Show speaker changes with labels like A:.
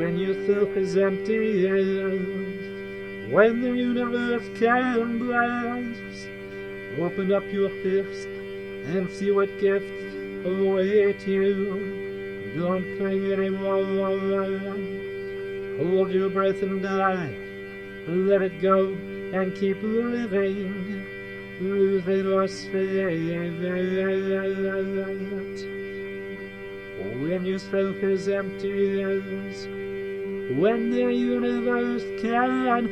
A: when your self is empty, when the universe can blast. Open up your fist and see what gifts await you. Don't cling anymore. Hold your breath and die. Let it go and keep living. Losing lost faith. When you spoke as emptiness, when the universe can blend.